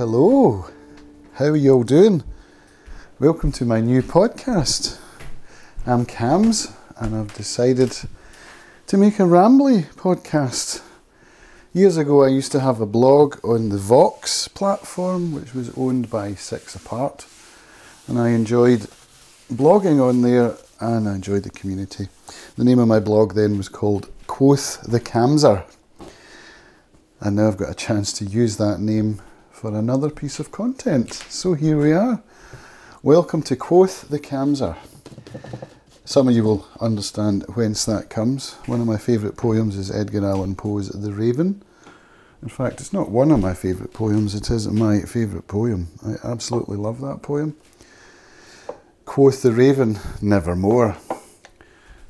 Hello, how are you all doing? Welcome to my new podcast. I'm Cams and I've decided to make a rambly podcast. Years ago, I used to have a blog on the Vox platform, which was owned by Six Apart, and I enjoyed blogging on there and I enjoyed the community. The name of my blog then was called Quoth the Camser, and now I've got a chance to use that name for another piece of content. So here we are. Welcome to Quoth the Camser. Some of you will understand whence that comes. One of my favourite poems is Edgar Allan Poe's The Raven. In fact, it's not one of my favourite poems, it is my favourite poem. I absolutely love that poem. Quoth the Raven, nevermore.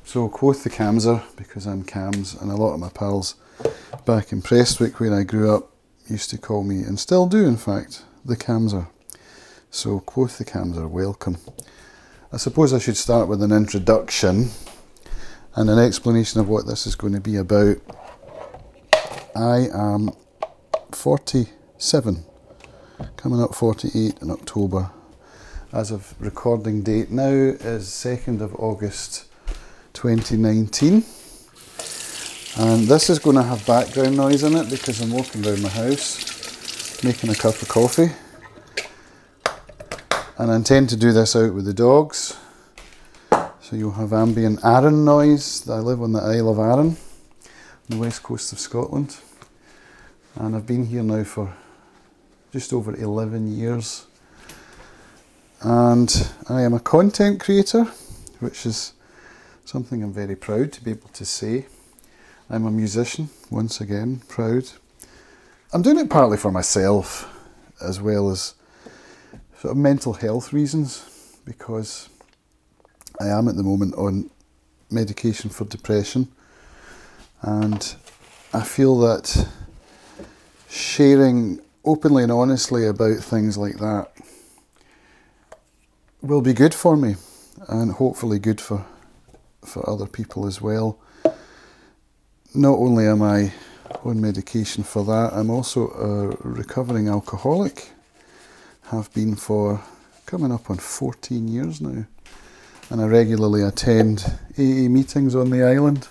So, quoth the Camser, because I'm Cams, and a lot of my pals back in Prestwick, where I grew up, used to call me, and still do in fact, the Camser. So, quoth the Camser, welcome. I suppose I should start with an introduction and an explanation of what this is going to be about. I am 47, coming up 48 in October. As of recording date now is 2nd of August 2019. And this is going to have background noise in it because I'm walking around my house making a cup of coffee. And I intend to do this out with the dogs. So you'll have ambient Arran noise. I live on the Isle of Arran, the west coast of Scotland. And I've been here now for just over 11 years. And I am a content creator, which is something I'm very proud to be able to say. I'm a musician, once again, proud. I'm doing it partly for myself as well as sort of mental health reasons because I am at the moment on medication for depression and I feel that sharing openly and honestly about things like that will be good for me and hopefully good for for other people as well not only am I on medication for that, I'm also a recovering alcoholic. Have been for coming up on 14 years now. And I regularly attend AA meetings on the island,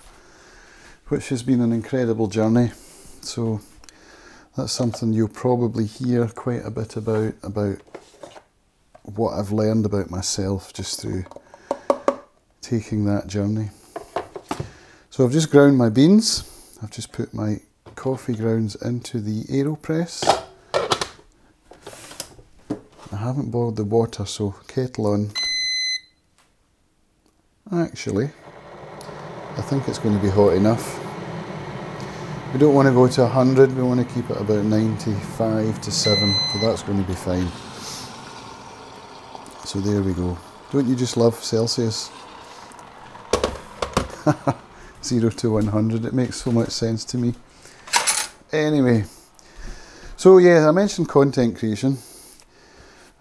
which has been an incredible journey. So that's something you'll probably hear quite a bit about, about what I've learned about myself just through taking that journey. So I've just ground my beans. I've just put my coffee grounds into the AeroPress. I haven't boiled the water, so kettle on. Actually, I think it's going to be hot enough. We don't want to go to 100, we want to keep it about 95 to 7, so that's going to be fine. So there we go. Don't you just love Celsius? 0 to 100. It makes so much sense to me. Anyway, so yeah, I mentioned content creation.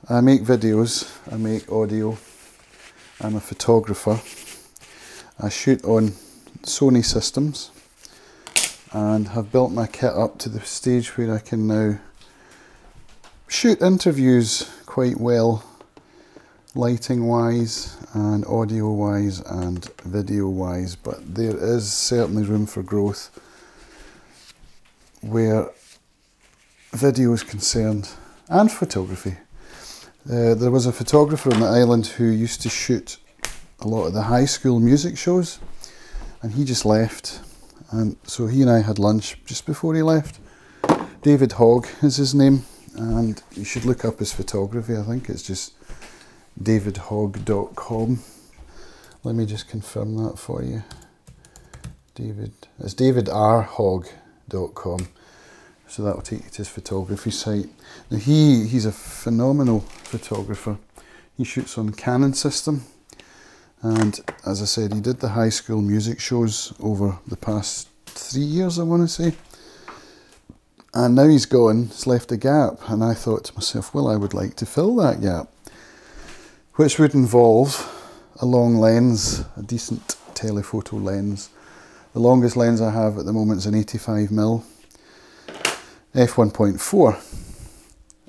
I make videos, I make audio, I'm a photographer. I shoot on Sony systems and have built my kit up to the stage where I can now shoot interviews quite well lighting wise and audio wise and video wise, but there is certainly room for growth where video is concerned and photography. Uh, there was a photographer on the island who used to shoot a lot of the high school music shows and he just left. And so he and I had lunch just before he left. David Hogg is his name, and you should look up his photography. I think it's just davidhogg.com. Let me just confirm that for you. David, it's davidrahogg.com. So that will take you to his photography site. Now he he's a phenomenal photographer. He shoots on Canon system, and as I said, he did the high school music shows over the past three years. I want to say. And now he's gone, it's left a gap, and I thought to myself, well, I would like to fill that gap which would involve a long lens, a decent telephoto lens. The longest lens I have at the moment is an 85mm f1.4,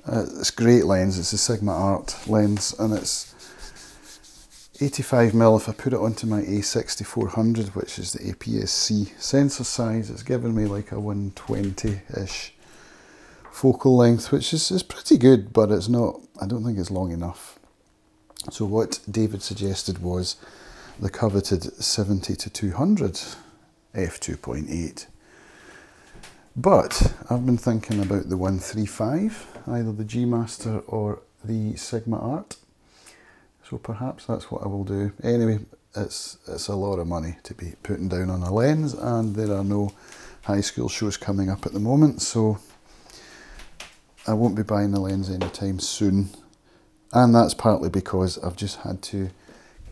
Uh, it's a great lens. It's a Sigma Art lens, and it's 85mm if I put it onto my A6400 which is the APS-C sensor size it's given me like a 120-ish focal length which is, is pretty good but it's not I don't think it's long enough so what David suggested was the coveted 70 to 200 f2.8 but I've been thinking about the 135 either the G Master or the Sigma Art so perhaps that's what I will do. Anyway, it's it's a lot of money to be putting down on a lens, and there are no high school shows coming up at the moment, so I won't be buying the lens anytime soon. And that's partly because I've just had to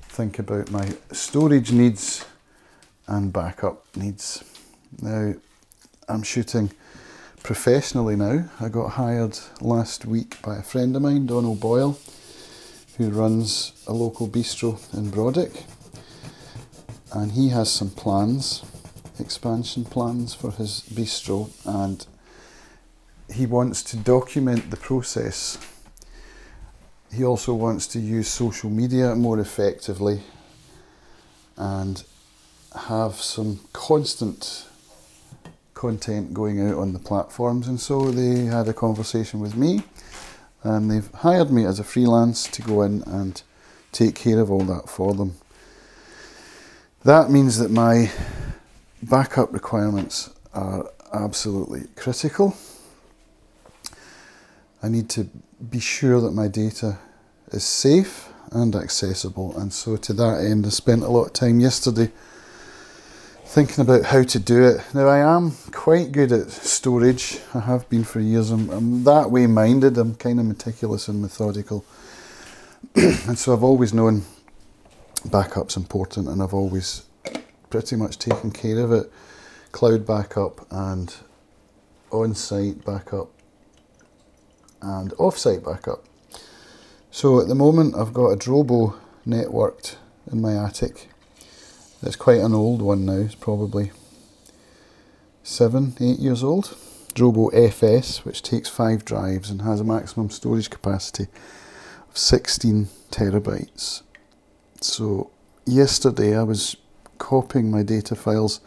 think about my storage needs and backup needs. Now, I'm shooting professionally now. I got hired last week by a friend of mine, Donald Boyle, who runs a local bistro in Brodick. And he has some plans, expansion plans for his bistro, and he wants to document the process. He also wants to use social media more effectively and have some constant content going out on the platforms. And so they had a conversation with me and they've hired me as a freelance to go in and take care of all that for them. That means that my backup requirements are absolutely critical. I need to be sure that my data is safe and accessible, and so to that end, I spent a lot of time yesterday thinking about how to do it. Now, I am quite good at storage. I have been for years. I'm, I'm that way minded. I'm kind of meticulous and methodical. and so I've always known backup's important and I've always pretty much taken care of it. Cloud backup and on site backup and off site backup. So at the moment, I've got a Drobo networked in my attic it's quite an old one now, it's probably seven, eight years old. Drobo FS, which takes five drives and has a maximum storage capacity of 16 terabytes. So, yesterday I was copying my data files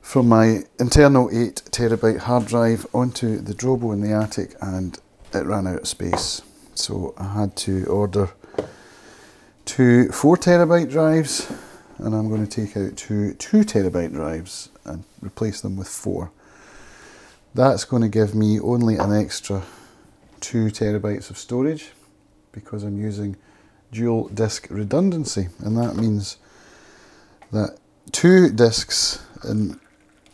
from my internal 8 terabyte hard drive onto the Drobo in the attic and it ran out of space. So, I had to order two 4 terabyte drives and I'm going to take out two 2 terabyte drives and replace them with 4. That's going to give me only an extra 2 terabytes of storage because I'm using dual disk redundancy and that means that two disks in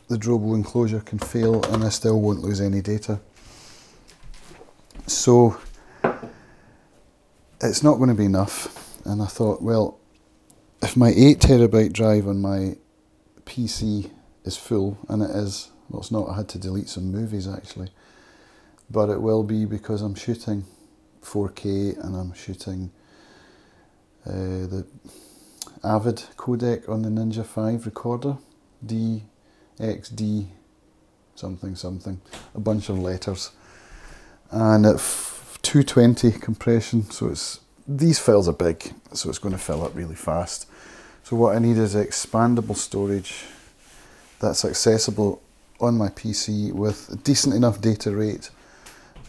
the Drobo enclosure can fail and I still won't lose any data. So it's not going to be enough and I thought well if my 8 terabyte drive on my PC is full, and it is, well, it's not, I had to delete some movies actually, but it will be because I'm shooting 4K and I'm shooting uh, the Avid codec on the Ninja 5 recorder, DXD something something, a bunch of letters, and at 220 compression, so it's these files are big, so it's going to fill up really fast. So what I need is expandable storage that's accessible on my PC with a decent enough data rate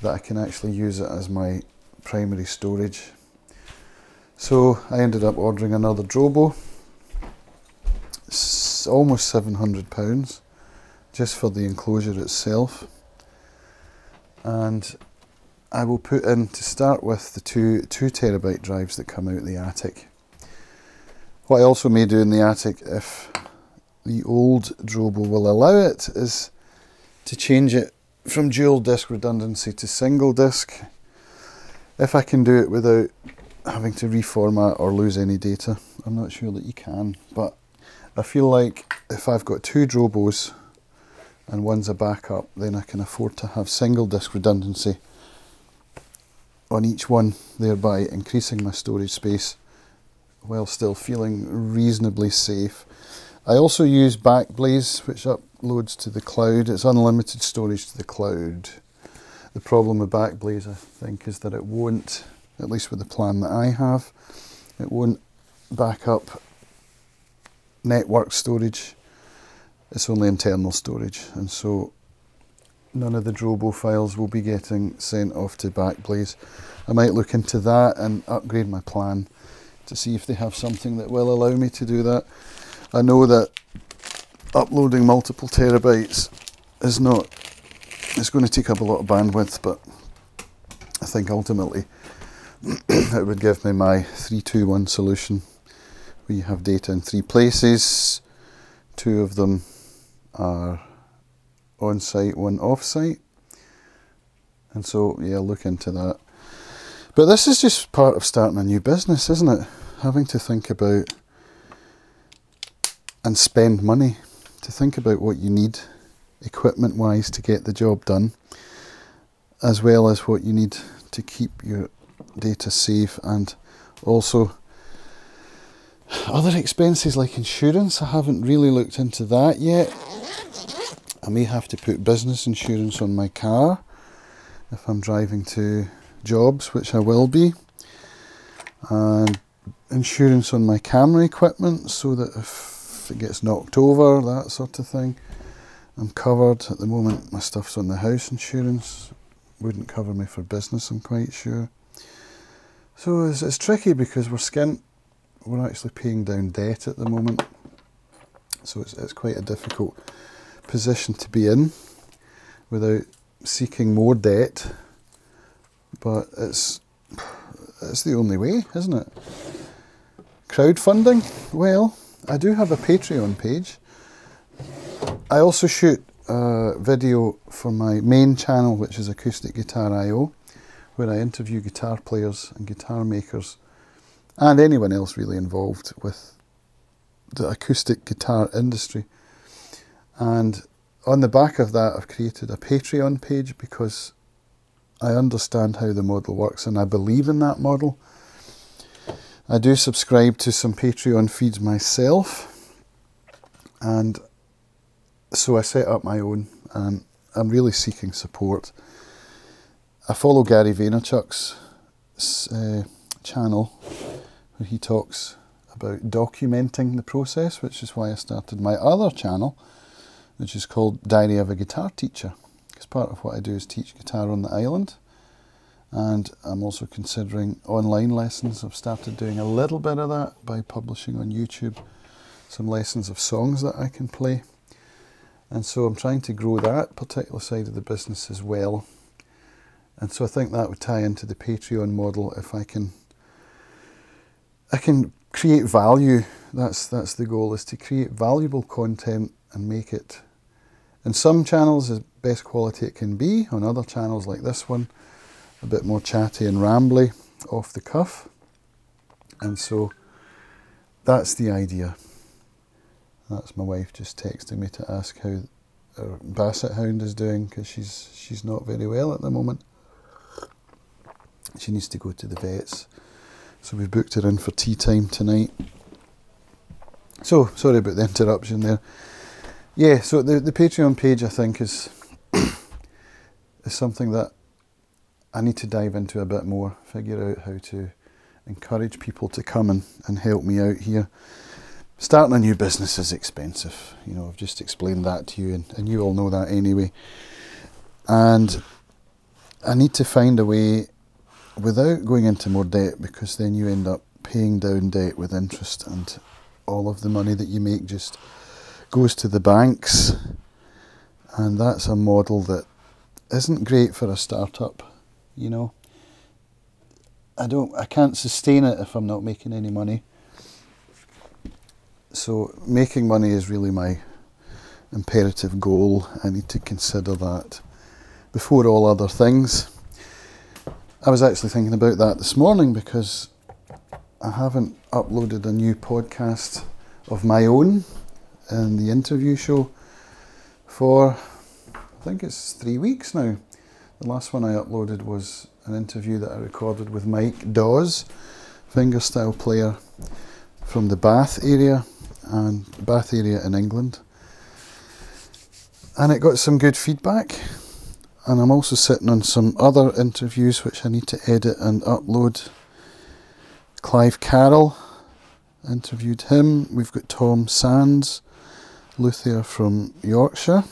that I can actually use it as my primary storage. So I ended up ordering another Drobo, almost £700 just for the enclosure itself. And I will put in to start with the two two terabyte drives that come out of the attic. What I also may do in the attic, if the old Drobo will allow it, is to change it from dual disk redundancy to single disk. If I can do it without having to reformat or lose any data, I'm not sure that you can, but I feel like if I've got two Drobos and one's a backup, then I can afford to have single disk redundancy on each one, thereby increasing my storage space while still feeling reasonably safe. I also use Backblaze, which uploads to the cloud. It's unlimited storage to the cloud. The problem with Backblaze, I think, is that it won't, at least with the plan that I have, it won't back up network storage. It's only internal storage, and so none of the Drobo files will be getting sent off to Backblaze. I might look into that and upgrade my plan to see if they have something that will allow me to do that. I know that uploading multiple terabytes is not, it's going to take up a lot of bandwidth, but I think ultimately it would give me my 321 solution you have data in three places. Two of them are on site, one off site. And so, yeah, look into that. But this is just part of starting a new business, isn't it? Having to think about and spend money to think about what you need equipment wise to get the job done, as well as what you need to keep your data safe and also other expenses like insurance. I haven't really looked into that yet. I may have to put business insurance on my car if I'm driving to jobs, which I will be, and insurance on my camera equipment so that if it gets knocked over, that sort of thing, I'm covered. At the moment, my stuff's on the house insurance, wouldn't cover me for business, I'm quite sure. So it's, it's tricky because we're skint. We're actually paying down debt at the moment, so it's, it's quite a difficult position to be in without seeking more debt. But it's it's the only way, isn't it? Crowdfunding? Well, I do have a Patreon page. I also shoot a video for my main channel, which is Acoustic Guitar IO, where I interview guitar players and guitar makers and anyone else really involved with the acoustic guitar industry. And on the back of that, I've created a Patreon page because I understand how the model works and I believe in that model. I do subscribe to some Patreon feeds myself, and so I set up my own, and I'm really seeking support. I follow Gary Vaynerchuk's uh, channel, where he talks about documenting the process, which is why I started my other channel, which is called Diary of a Guitar Teacher. Because part of what I do is teach guitar on the island and I'm also considering online lessons. I've started doing a little bit of that by publishing on YouTube some lessons of songs that I can play. And so I'm trying to grow that particular side of the business as well. And so I think that would tie into the Patreon model if I can I can create value. That's that's the goal is to create valuable content and make it in some channels as best quality it can be, on other channels like this one a bit more chatty and rambly off the cuff. And so that's the idea. That's my wife just texting me to ask how uh, our Basset Hound is doing because she's she's not very well at the moment. She needs to go to the vets, so we've booked her in for tea time tonight. So sorry about the interruption there. Yeah, so the the Patreon page I think is is something that I need to dive into a bit more, figure out how to encourage people to come and, and help me out here. Starting a new business is expensive. You know, I've just explained that to you, and, and you all know that anyway. And I need to find a way without going into more debt because then you end up paying down debt with interest, and all of the money that you make just goes to the banks. And that's a model that isn't great for a startup you know. I don't I can't sustain it if I'm not making any money. So making money is really my imperative goal. I need to consider that before all other things. I was actually thinking about that this morning because I haven't uploaded a new podcast of my own in the interview show for I think it's three weeks now. The last one I uploaded was an interview that I recorded with Mike Dawes, fingerstyle player from the Bath area and Bath area in England. And it got some good feedback. And I'm also sitting on some other interviews which I need to edit and upload. Clive Carroll, interviewed him. We've got Tom Sands, luthier from Yorkshire.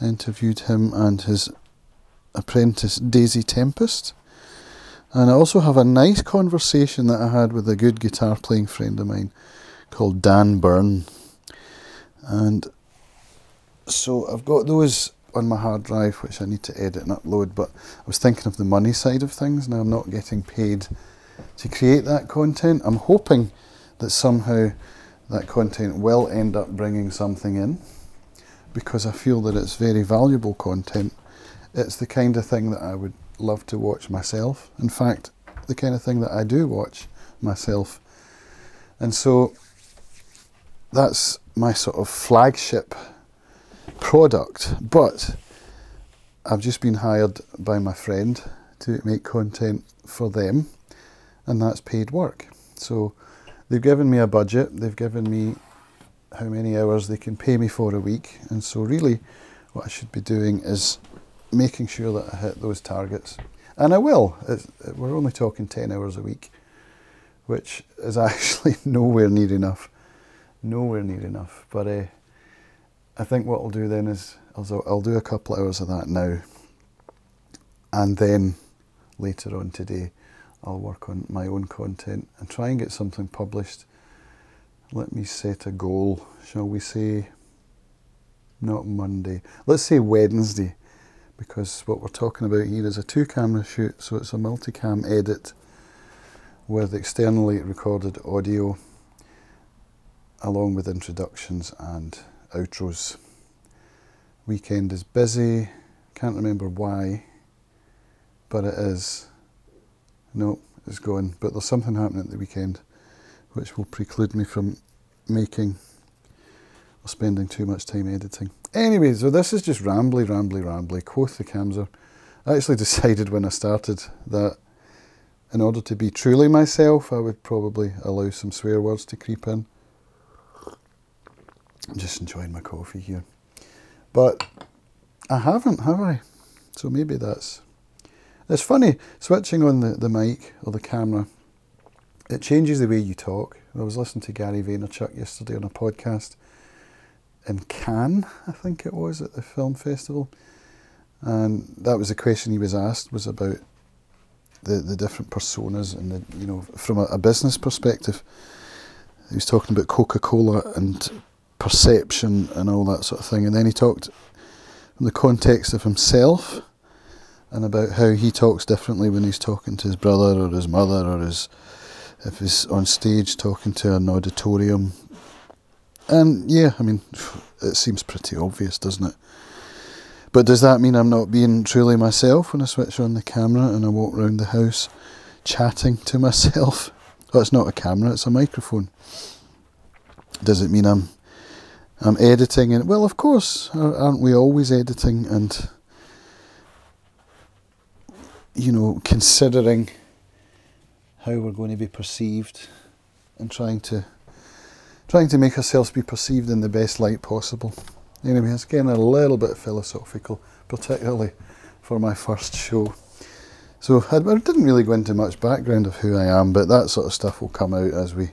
Interviewed him and his apprentice Daisy Tempest. And I also have a nice conversation that I had with a good guitar playing friend of mine called Dan Byrne. And so I've got those on my hard drive, which I need to edit and upload. But I was thinking of the money side of things. Now I'm not getting paid to create that content. I'm hoping that somehow that content will end up bringing something in because I feel that it's very valuable content. It's the kind of thing that I would love to watch myself. In fact, the kind of thing that I do watch myself. And so that's my sort of flagship product. But I've just been hired by my friend to make content for them, and that's paid work. So they've given me a budget, they've given me how many hours they can pay me for a week, and so really what I should be doing is making sure that I hit those targets. And I will. It's, we're only talking 10 hours a week, which is actually nowhere near enough. Nowhere near enough. But uh, I think what I'll do then is I'll, I'll do a couple of hours of that now. And then later on today, I'll work on my own content and try and get something published. Let me set a goal, shall we say, not Monday, let's say Wednesday because what we're talking about here is a two camera shoot, so it's a multicam edit with externally recorded audio along with introductions and outros. Weekend is busy, can't remember why, but it is. No, it's gone, but there's something happening at the weekend which will preclude me from making or spending too much time editing. Anyway, so this is just rambly, rambly, rambly. Quoth the Camser. I actually decided when I started that in order to be truly myself, I would probably allow some swear words to creep in. I'm just enjoying my coffee here. But I haven't, have I? So maybe that's. It's funny, switching on the, the mic or the camera, it changes the way you talk. I was listening to Gary Vaynerchuk yesterday on a podcast in Cannes, I think it was, at the film festival. And that was the question he was asked was about the, the different personas and the you know from a, a business perspective. He was talking about Coca Cola and perception and all that sort of thing, and then he talked in the context of himself and about how he talks differently when he's talking to his brother or his mother or his if he's on stage talking to an auditorium and yeah, I mean, it seems pretty obvious, doesn't it? But does that mean I'm not being truly myself when I switch on the camera and I walk around the house chatting to myself? Oh, it's not a camera, it's a microphone. Does it mean I'm I'm editing and well, of course, uh, aren't we always editing and you know considering how we're going to be perceived and trying to trying to make ourselves be perceived in the best light possible. Anyway, it's getting a little bit philosophical, particularly for my first show. So I, I didn't really go into much background of who I am, but that sort of stuff will come out as we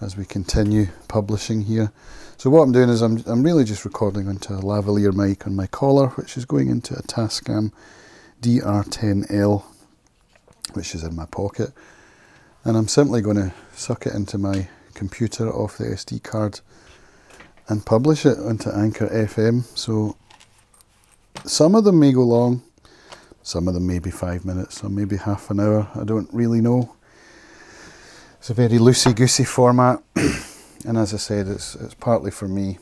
as we continue publishing here. So what I'm doing is I'm I'm really just recording onto a lavalier mic on my collar, which is going into a Tascam DR10L, which is in my pocket, and I'm simply going to suck it into my computer off the SD card and publish it onto Anchor FM. So some of them may go long, some of them may be five minutes, or maybe half an hour. I don't really know. It's a very loosey goosey format, and as I said, it's it's partly for me,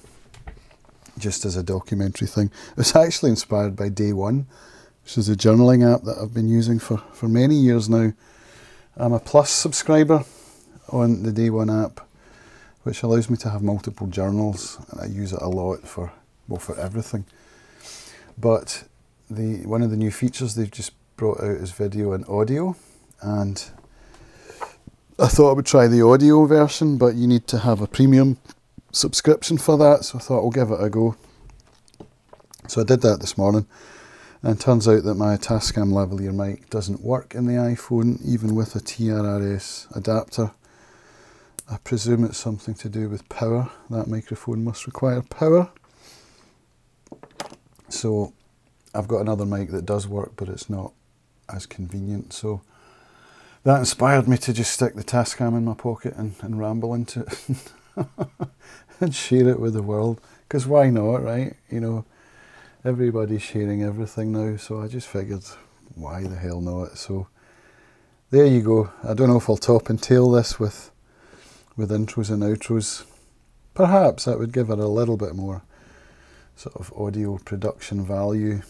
just as a documentary thing. It was actually inspired by Day One, which is a journaling app that I've been using for, for many years now. I'm a Plus subscriber on the Day One app, which allows me to have multiple journals, and I use it a lot for well for everything. But the one of the new features they've just brought out is video and audio, and I thought I would try the audio version, but you need to have a premium subscription for that, so I thought I'll give it a go. So I did that this morning, And turns out that my Tascam lavalier mic doesn't work in the iPhone, even with a TRRS adapter. I presume it's something to do with power. That microphone must require power. So I've got another mic that does work, but it's not as convenient. So that inspired me to just stick the Tascam in my pocket and, and ramble into it and share it with the world. Because why not, right? You know, everybody's sharing everything now, so I just figured, why the hell not? So there you go. I don't know if I'll top and tail this with with intros and outros. Perhaps that would give it a little bit more sort of audio production value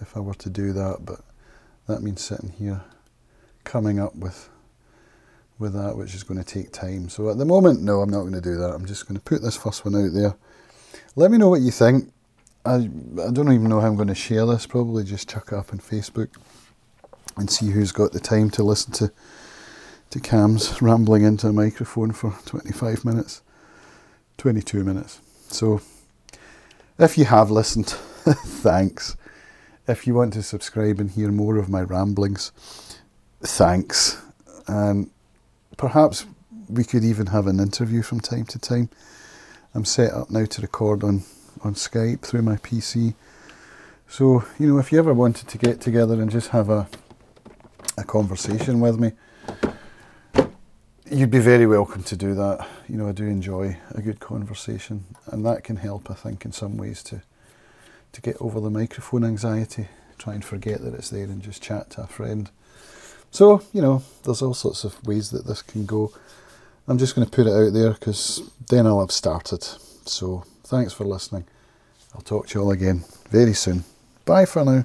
if I were to do that, but that means sitting here coming up with with that, which is going to take time. So at the moment, no, I'm not going to do that. I'm just going to put this first one out there. Let me know what you think. I I don't even know how I'm going to share this. Probably just chuck it up on Facebook and see who's got the time to listen to to Cam's rambling into a microphone for 25 minutes, 22 minutes. So if you have listened, thanks. If you want to subscribe and hear more of my ramblings, thanks. And perhaps we could even have an interview from time to time. I'm set up now to record on, on Skype through my PC. So, you know, if you ever wanted to get together and just have a, a conversation with me, you'd be very welcome to do that. You know, I do enjoy a good conversation, and that can help, I think, in some ways to to get over the microphone anxiety. Try and forget that it's there and just chat to a friend. So, you know, there's all sorts of ways that this can go. I'm just going to put it out there because then I'll have started. So, thanks for listening. I'll talk to you all again very soon. Bye for now.